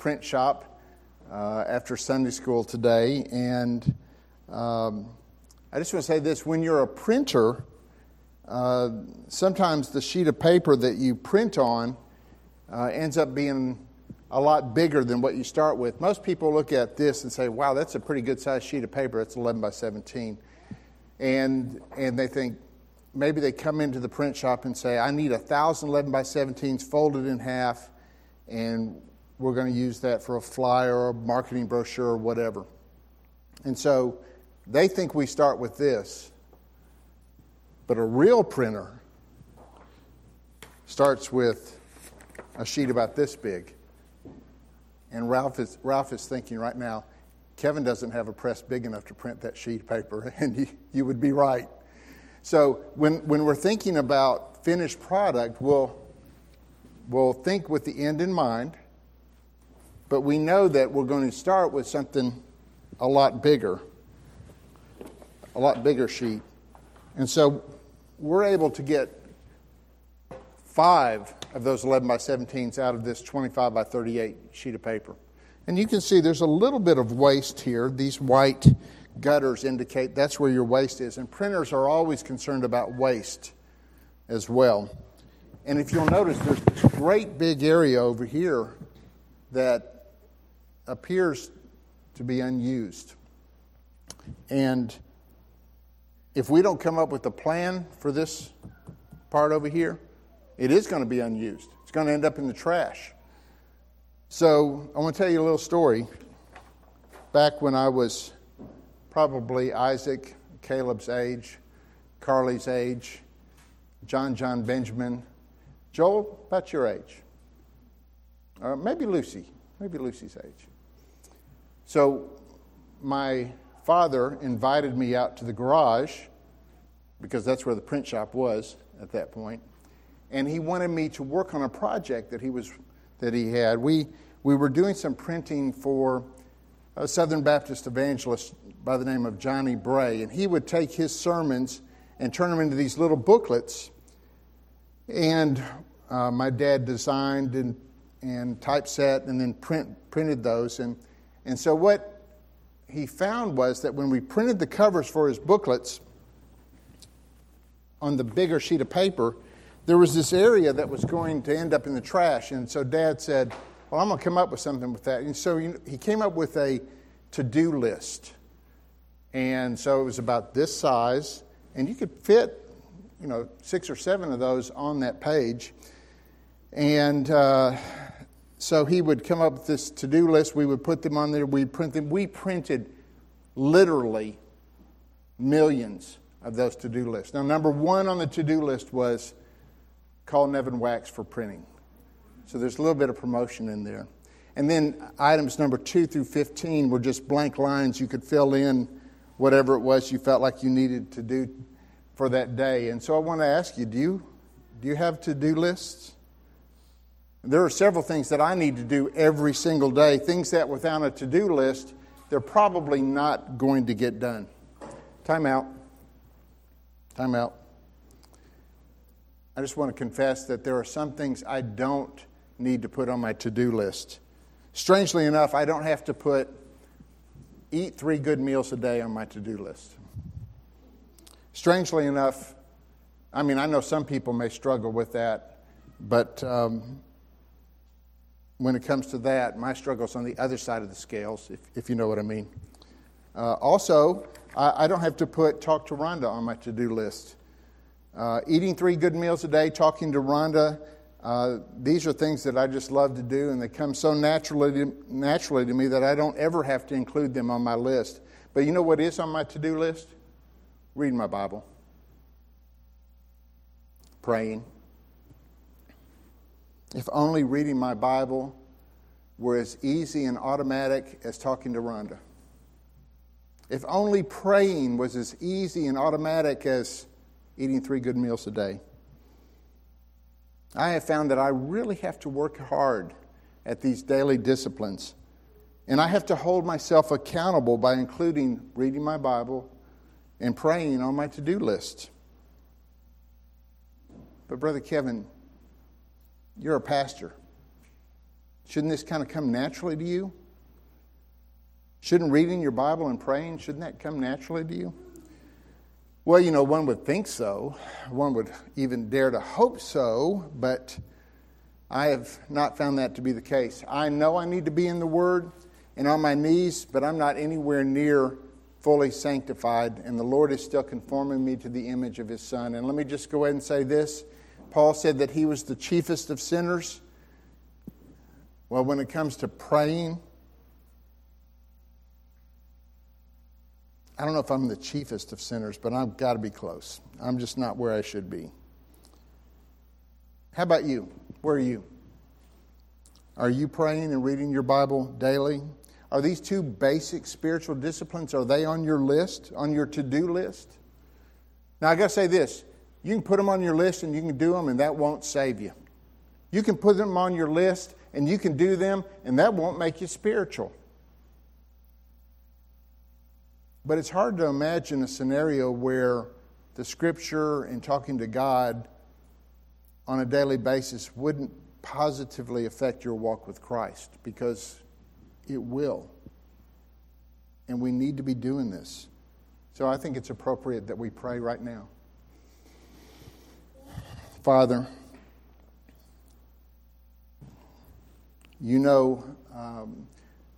print shop uh, after Sunday school today, and um, I just want to say this when you're a printer, uh, sometimes the sheet of paper that you print on uh, ends up being a lot bigger than what you start with. Most people look at this and say, wow, that's a pretty good sized sheet of paper. It's 11 by 17. And, and they think, maybe they come into the print shop and say, I need a 1,000 11 by 17s folded in half, and we're going to use that for a flyer or a marketing brochure or whatever. And so they think we start with this. But a real printer starts with a sheet about this big. And Ralph is, Ralph is thinking right now, Kevin doesn't have a press big enough to print that sheet of paper, and you, you would be right. So when, when we're thinking about finished product, we'll, we'll think with the end in mind, but we know that we're going to start with something a lot bigger, a lot bigger sheet. And so we're able to get five of those 11 by 17s out of this 25 by 38 sheet of paper. And you can see there's a little bit of waste here. These white gutters indicate that's where your waste is. And printers are always concerned about waste as well. And if you'll notice, there's this great big area over here that appears to be unused. And if we don't come up with a plan for this part over here, it is going to be unused. It's going to end up in the trash. So I want to tell you a little story. Back when I was probably Isaac, Caleb's age, Carly's age, John John Benjamin, Joel, about your age. Or maybe Lucy, maybe Lucy's age. So my father invited me out to the garage because that's where the print shop was at that point and he wanted me to work on a project that he was that he had. We we were doing some printing for a Southern Baptist evangelist by the name of Johnny Bray, and he would take his sermons and turn them into these little booklets. And uh, my dad designed and and typeset and then print printed those and and so what he found was that when we printed the covers for his booklets on the bigger sheet of paper there was this area that was going to end up in the trash. And so dad said, Well, I'm going to come up with something with that. And so he came up with a to do list. And so it was about this size, and you could fit, you know, six or seven of those on that page. And uh, so he would come up with this to do list. We would put them on there. We'd print them. We printed literally millions of those to do lists. Now, number one on the to do list was call Nevin Wax for printing. So there's a little bit of promotion in there. And then items number two through 15 were just blank lines. You could fill in whatever it was you felt like you needed to do for that day. And so I want to ask you do you, do you have to do lists? There are several things that I need to do every single day, things that without a to do list, they're probably not going to get done. Time out. Time out. I just want to confess that there are some things I don't need to put on my to do list. Strangely enough, I don't have to put eat three good meals a day on my to do list. Strangely enough, I mean, I know some people may struggle with that, but um, when it comes to that, my struggle's on the other side of the scales, if, if you know what I mean. Uh, also, I, I, don't have to put talk to Rhonda on my to do list. Uh, eating three good meals a day, talking to Rhonda, uh, these are things that I just love to do, and they come so naturally to, naturally to me that I don't ever have to include them on my list. But you know what is on my to do list? Reading my Bible, praying. If only reading my Bible were as easy and automatic as talking to Rhonda. If only praying was as easy and automatic as eating three good meals a day. I have found that I really have to work hard at these daily disciplines. And I have to hold myself accountable by including reading my Bible and praying on my to do list. But, Brother Kevin, you're a pastor. Shouldn't this kind of come naturally to you? Shouldn't reading your Bible and praying, shouldn't that come naturally to you? Well, you know, one would think so. One would even dare to hope so, but I have not found that to be the case. I know I need to be in the Word and on my knees, but I'm not anywhere near fully sanctified, and the Lord is still conforming me to the image of His Son. And let me just go ahead and say this Paul said that he was the chiefest of sinners. Well, when it comes to praying, I don't know if I'm the chiefest of sinners, but I've got to be close. I'm just not where I should be. How about you? Where are you? Are you praying and reading your Bible daily? Are these two basic spiritual disciplines are they on your list, on your to-do list? Now I got to say this, you can put them on your list and you can do them and that won't save you. You can put them on your list and you can do them and that won't make you spiritual. But it's hard to imagine a scenario where the scripture and talking to God on a daily basis wouldn't positively affect your walk with Christ because it will. And we need to be doing this. So I think it's appropriate that we pray right now. Father, you know, um,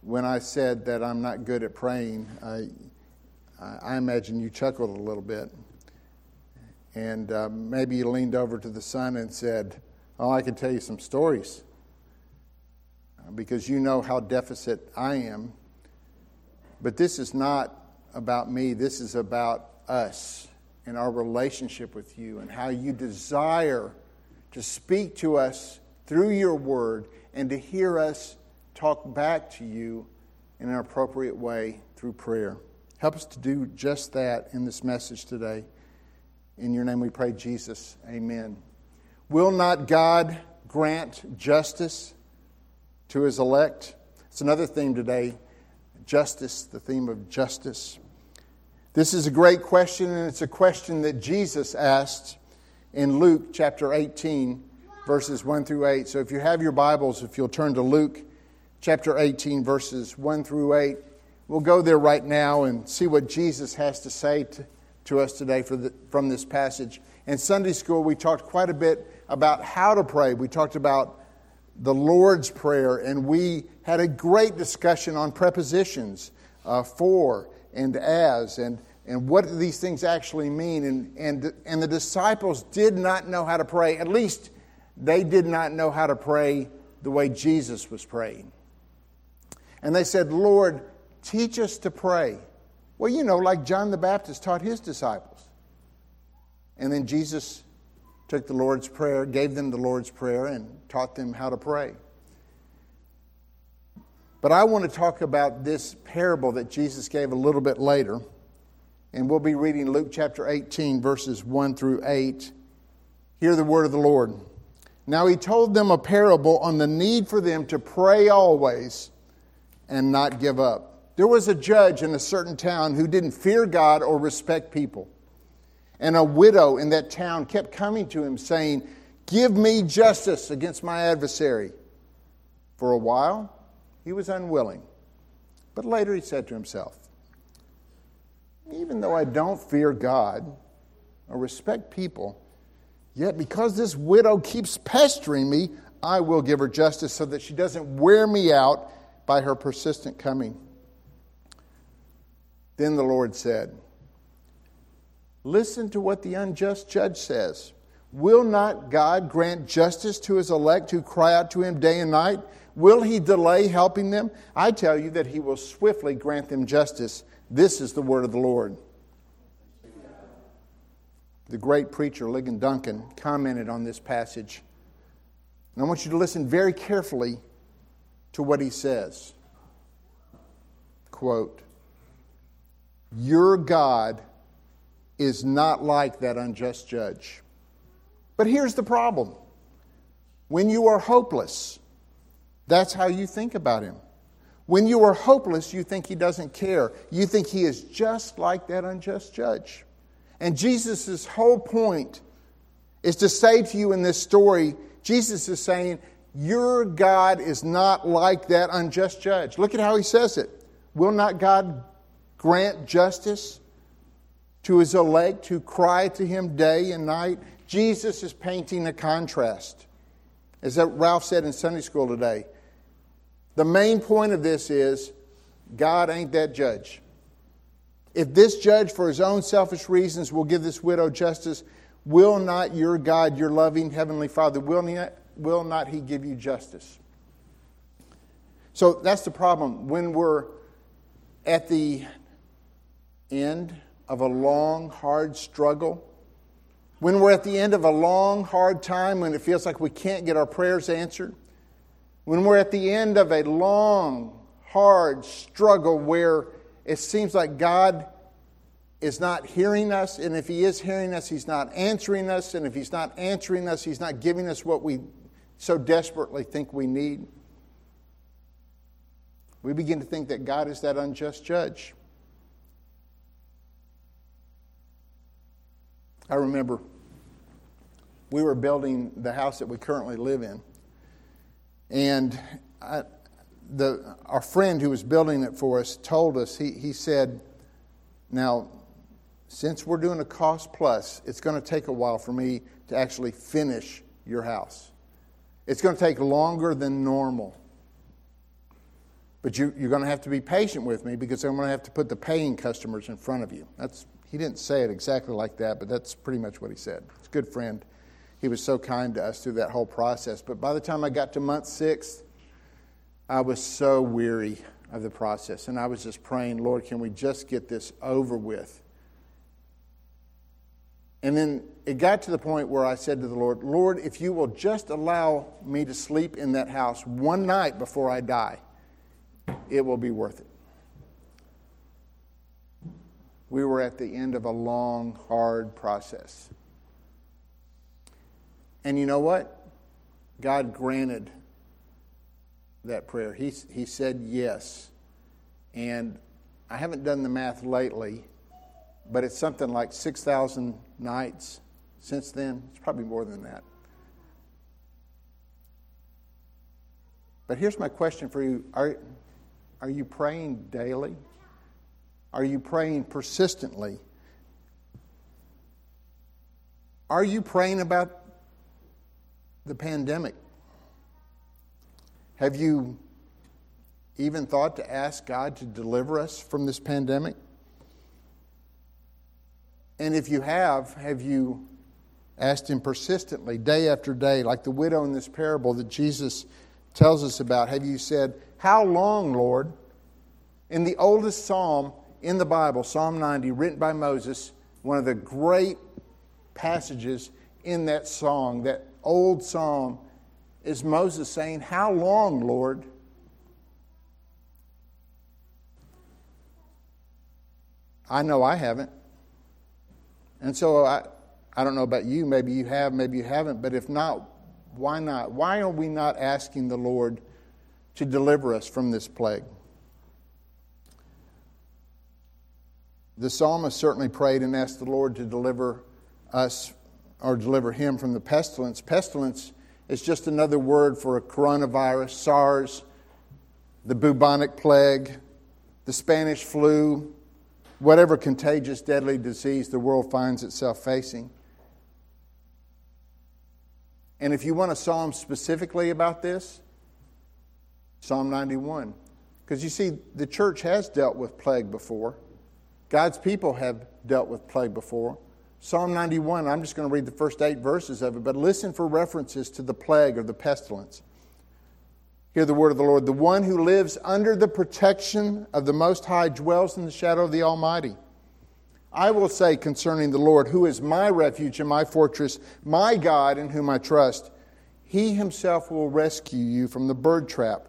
when I said that I'm not good at praying, I, I imagine you chuckled a little bit. And uh, maybe you leaned over to the son and said, Oh, I can tell you some stories because you know how deficit I am. But this is not about me, this is about us and our relationship with you and how you desire to speak to us through your word and to hear us talk back to you in an appropriate way through prayer. Help us to do just that in this message today. In your name we pray, Jesus. Amen. Will not God grant justice to his elect? It's another theme today justice, the theme of justice. This is a great question, and it's a question that Jesus asked in Luke chapter 18, verses 1 through 8. So if you have your Bibles, if you'll turn to Luke chapter 18, verses 1 through 8, We'll go there right now and see what Jesus has to say to, to us today the, from this passage. In Sunday school, we talked quite a bit about how to pray. We talked about the Lord's Prayer, and we had a great discussion on prepositions uh, for and as and, and what do these things actually mean. And, and, and the disciples did not know how to pray. At least they did not know how to pray the way Jesus was praying. And they said, Lord, Teach us to pray. Well, you know, like John the Baptist taught his disciples. And then Jesus took the Lord's Prayer, gave them the Lord's Prayer, and taught them how to pray. But I want to talk about this parable that Jesus gave a little bit later. And we'll be reading Luke chapter 18, verses 1 through 8. Hear the word of the Lord. Now he told them a parable on the need for them to pray always and not give up. There was a judge in a certain town who didn't fear God or respect people. And a widow in that town kept coming to him saying, Give me justice against my adversary. For a while, he was unwilling. But later he said to himself, Even though I don't fear God or respect people, yet because this widow keeps pestering me, I will give her justice so that she doesn't wear me out by her persistent coming. Then the Lord said, Listen to what the unjust judge says. Will not God grant justice to his elect who cry out to him day and night? Will he delay helping them? I tell you that he will swiftly grant them justice. This is the word of the Lord. The great preacher Ligon Duncan commented on this passage. And I want you to listen very carefully to what he says. Quote your God is not like that unjust judge. But here's the problem when you are hopeless, that's how you think about him. When you are hopeless, you think he doesn't care. You think he is just like that unjust judge. And Jesus' whole point is to say to you in this story, Jesus is saying, Your God is not like that unjust judge. Look at how he says it. Will not God grant justice to his elect who cry to him day and night? Jesus is painting a contrast. As Ralph said in Sunday school today, the main point of this is God ain't that judge. If this judge, for his own selfish reasons, will give this widow justice, will not your God, your loving Heavenly Father, will not, will not he give you justice? So that's the problem. When we're at the end of a long, hard struggle, when we're at the end of a long, hard time, when it feels like we can't get our prayers answered, when we're at the end of a long, hard struggle where it seems like God is not hearing us, and if He is hearing us, He's not answering us, and if He's not answering us, He's not giving us what we so desperately think we need. We begin to think that God is that unjust judge. I remember we were building the house that we currently live in. And I, the, our friend who was building it for us told us, he, he said, Now, since we're doing a cost plus, it's going to take a while for me to actually finish your house. It's going to take longer than normal. But you, are going to have to be patient with me because I'm going to have to put the paying customers in front of you. That's, he didn't say it exactly like that, but that's pretty much what he said. It's a good friend he was so kind to us through that whole process. But by the time I got to month six, I was so weary of the process. And I was just praying, Lord, can we just get this over with? And then it got to the point where I said to the Lord, Lord, if you will just allow me to sleep in that house one night before I die, it will be worth it. We were at the end of a long, hard process. And you know what? God granted that prayer. He, he said yes. And I haven't done the math lately, but it's something like 6,000 nights since then. It's probably more than that. But here's my question for you Are, are you praying daily? Are you praying persistently? Are you praying about the pandemic. Have you even thought to ask God to deliver us from this pandemic? And if you have, have you asked Him persistently, day after day, like the widow in this parable that Jesus tells us about? Have you said, How long, Lord? In the oldest psalm in the Bible, Psalm 90, written by Moses, one of the great passages in that song that old psalm is Moses saying, How long, Lord? I know I haven't. And so I, I don't know about you. Maybe you have, maybe you haven't. But if not, why not? Why are we not asking the Lord to deliver us from this plague? The psalmist certainly prayed and asked the Lord to deliver us or deliver him from the pestilence. Pestilence is just another word for a coronavirus, SARS, the bubonic plague, the Spanish flu, whatever contagious, deadly disease the world finds itself facing. And if you want a psalm specifically about this, Psalm 91. Because you see, the church has dealt with plague before. God's people have dealt with plague before. Psalm 91, I'm just going to read the first eight verses of it, but listen for references to the plague or the pestilence. Hear the word of the Lord. The one who lives under the protection of the Most High dwells in the shadow of the Almighty. I will say concerning the Lord, who is my refuge and my fortress, my God in whom I trust, he himself will rescue you from the bird trap,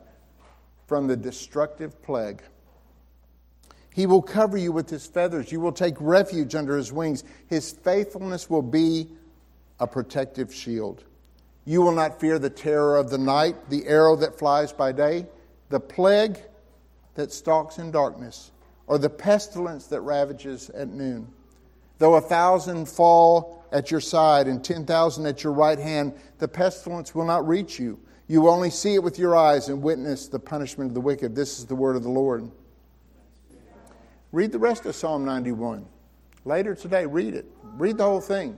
from the destructive plague. He will cover you with his feathers. You will take refuge under his wings. His faithfulness will be a protective shield. You will not fear the terror of the night, the arrow that flies by day, the plague that stalks in darkness, or the pestilence that ravages at noon. Though a thousand fall at your side and ten thousand at your right hand, the pestilence will not reach you. You only see it with your eyes and witness the punishment of the wicked. This is the word of the Lord. Read the rest of Psalm 91. Later today, read it. Read the whole thing.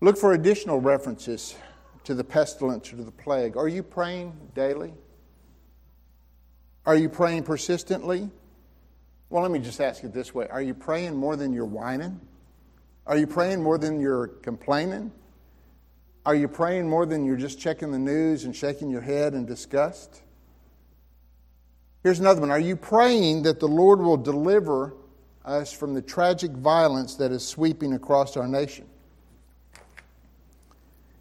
Look for additional references to the pestilence or to the plague. Are you praying daily? Are you praying persistently? Well, let me just ask it this way Are you praying more than you're whining? Are you praying more than you're complaining? Are you praying more than you're just checking the news and shaking your head in disgust? Here's another one. Are you praying that the Lord will deliver us from the tragic violence that is sweeping across our nation?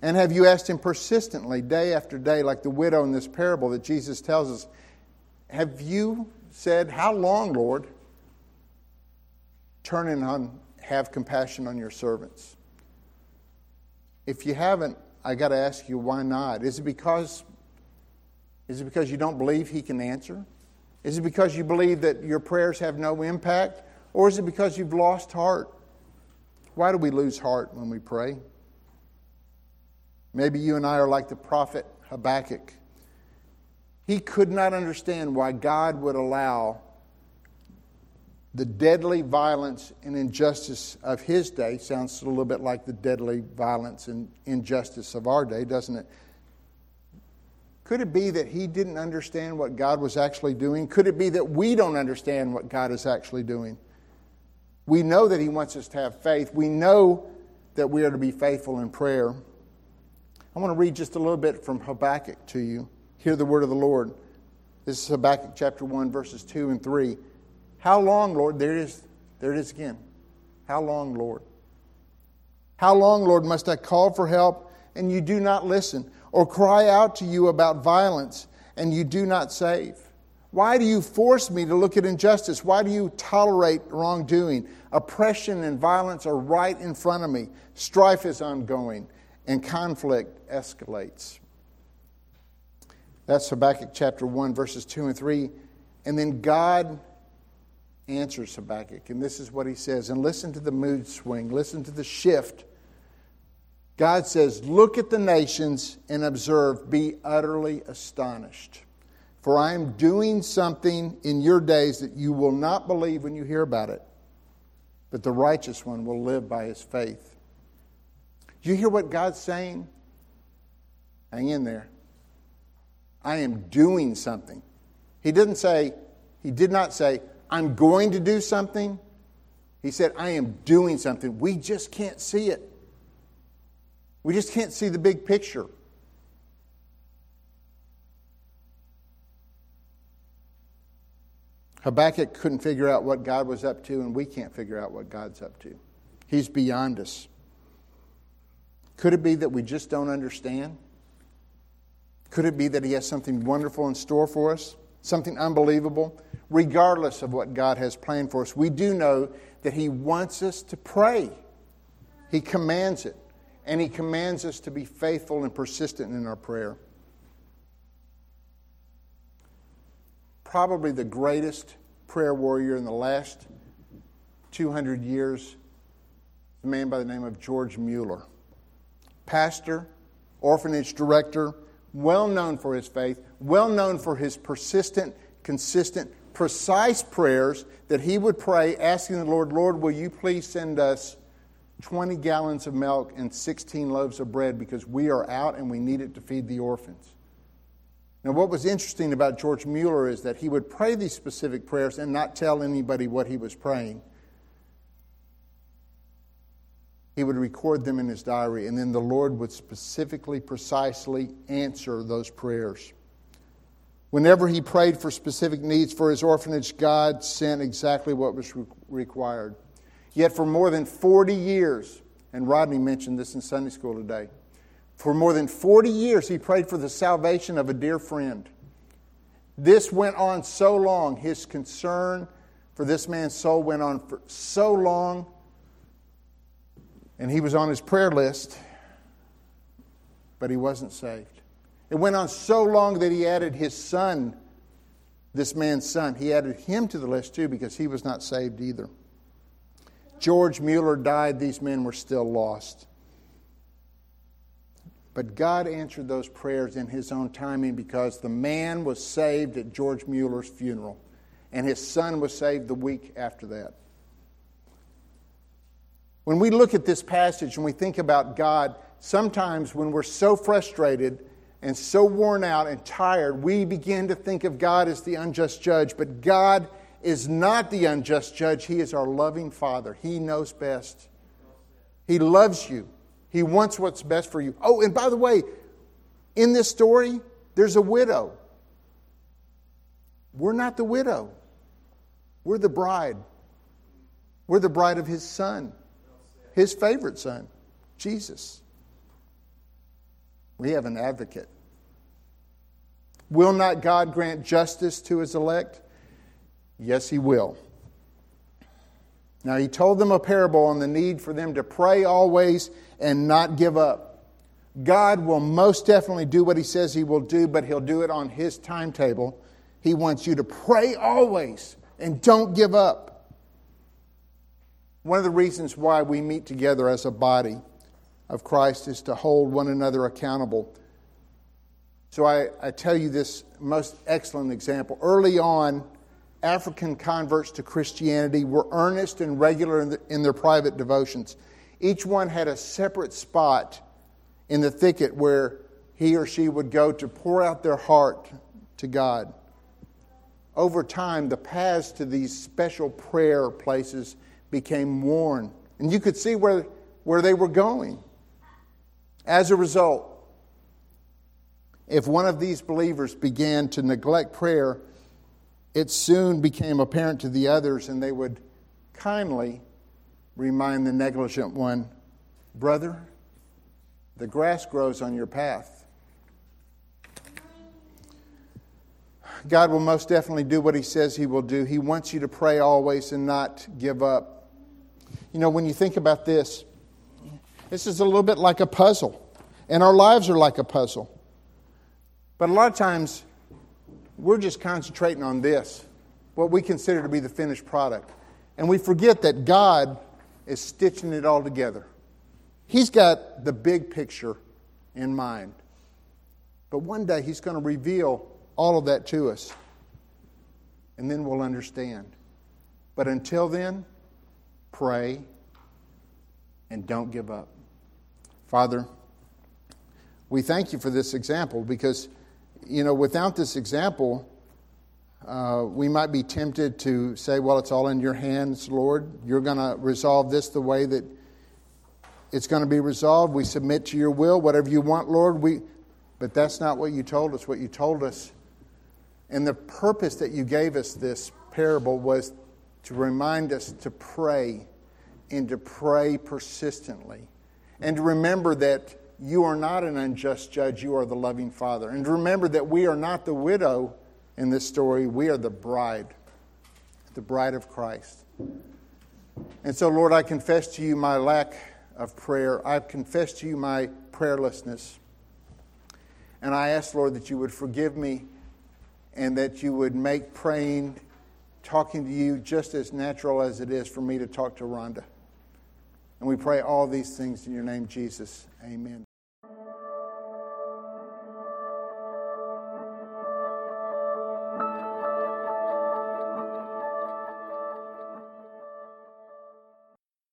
And have you asked Him persistently, day after day, like the widow in this parable that Jesus tells us? Have you said, How long, Lord? Turning on, have compassion on your servants. If you haven't, I got to ask you, why not? Is it because is it because you don't believe he can answer? Is it because you believe that your prayers have no impact? Or is it because you've lost heart? Why do we lose heart when we pray? Maybe you and I are like the prophet Habakkuk. He could not understand why God would allow the deadly violence and injustice of his day sounds a little bit like the deadly violence and injustice of our day, doesn't it? Could it be that he didn't understand what God was actually doing? Could it be that we don't understand what God is actually doing? We know that he wants us to have faith. We know that we are to be faithful in prayer. I want to read just a little bit from Habakkuk to you. Hear the word of the Lord. This is Habakkuk chapter 1, verses 2 and 3. How long, Lord? There it is. There it is again. How long, Lord? How long, Lord, must I call for help and you do not listen, or cry out to you about violence and you do not save? Why do you force me to look at injustice? Why do you tolerate wrongdoing? Oppression and violence are right in front of me. Strife is ongoing and conflict escalates. That's Habakkuk chapter 1, verses 2 and 3. And then God answers Habakkuk. And this is what he says. And listen to the mood swing, listen to the shift. God says, Look at the nations and observe, be utterly astonished. For I am doing something in your days that you will not believe when you hear about it, but the righteous one will live by his faith. You hear what God's saying? Hang in there. I am doing something. He didn't say, he did not say, I'm going to do something. He said, I am doing something. We just can't see it. We just can't see the big picture. Habakkuk couldn't figure out what God was up to, and we can't figure out what God's up to. He's beyond us. Could it be that we just don't understand? Could it be that He has something wonderful in store for us? Something unbelievable? regardless of what God has planned for us. We do know that He wants us to pray, He commands it, and He commands us to be faithful and persistent in our prayer. Probably the greatest prayer warrior in the last 200 years, a man by the name of George Mueller. Pastor, orphanage director, well known for his faith, well known for his persistent, consistent precise prayers that he would pray, asking the Lord, Lord, will you please send us 20 gallons of milk and 16 loaves of bread because we are out and we need it to feed the orphans. Now, what was interesting about George Mueller is that he would pray these specific prayers and not tell anybody what he was praying. He would record them in his diary, and then the Lord would specifically, precisely answer those prayers. Whenever he prayed for specific needs for his orphanage, God sent exactly what was re- required. Yet for more than 40 years, and Rodney mentioned this in Sunday school today, for more than 40 years he prayed for the salvation of a dear friend. This went on so long, his concern for this man's soul went on for so long, and he was on his prayer list, but he wasn't saved. It went on so long that he added his son, this man's son, he added him to the list too because he was not saved either. George Mueller died, these men were still lost. But God answered those prayers in His own timing because the man was saved at George Mueller's funeral, and his son was saved the week after that. When we look at this passage and we think about God, sometimes when we're so frustrated and so worn out and tired, we begin to think of God as the unjust judge. But God is not the unjust judge, He is our loving Father. He knows best. He loves you. He wants what's best for you. Oh, and by the way, in this story, there's a widow. We're not the widow, we're the bride. We're the bride of his son, his favorite son, Jesus. We have an advocate. Will not God grant justice to his elect? Yes, he will. Now, he told them a parable on the need for them to pray always and not give up. God will most definitely do what he says he will do, but he'll do it on his timetable. He wants you to pray always and don't give up. One of the reasons why we meet together as a body of Christ is to hold one another accountable. So I, I tell you this most excellent example. Early on, African converts to Christianity were earnest and regular in, the, in, their private devotions. Each one had a separate spot in the thicket where he or she would go to pour out their heart to God. Over time, the paths to these special prayer places became worn, and you could see where, where they were going. As a result, if one of these believers began to neglect prayer, it soon became apparent to the others, and they would kindly remind the negligent one Brother, the grass grows on your path. God will most definitely do what He says He will do. He wants you to pray always and not give up. You know, when you think about this, this is a little bit like a puzzle, and our lives are like a puzzle. But a lot of times, we're just concentrating on this, what we consider to be the finished product. And we forget that God is stitching it all together. He's got the big picture in mind. But one day He's going to reveal all of that to us. And then we'll understand. But until then, pray and don't give up. Father, we thank you for this example because you know, without this example, uh, we might be tempted to say, well, it's all in your hands, Lord. You're going to resolve this the way that it's going to be resolved. We submit to your will, whatever you want, Lord. We, but that's not what you told us. What you told us, and the purpose that you gave us this parable was to remind us to pray and to pray persistently and to remember that you are not an unjust judge, you are the loving Father. And remember that we are not the widow in this story, we are the bride, the bride of Christ. And so, Lord, I confess to you my lack of prayer. I confess to you my prayerlessness. And I ask, Lord, that you would forgive me and that you would make praying, talking to you, just as natural as it is for me to talk to Rhonda. And we pray all these things in your name, Jesus. Amen.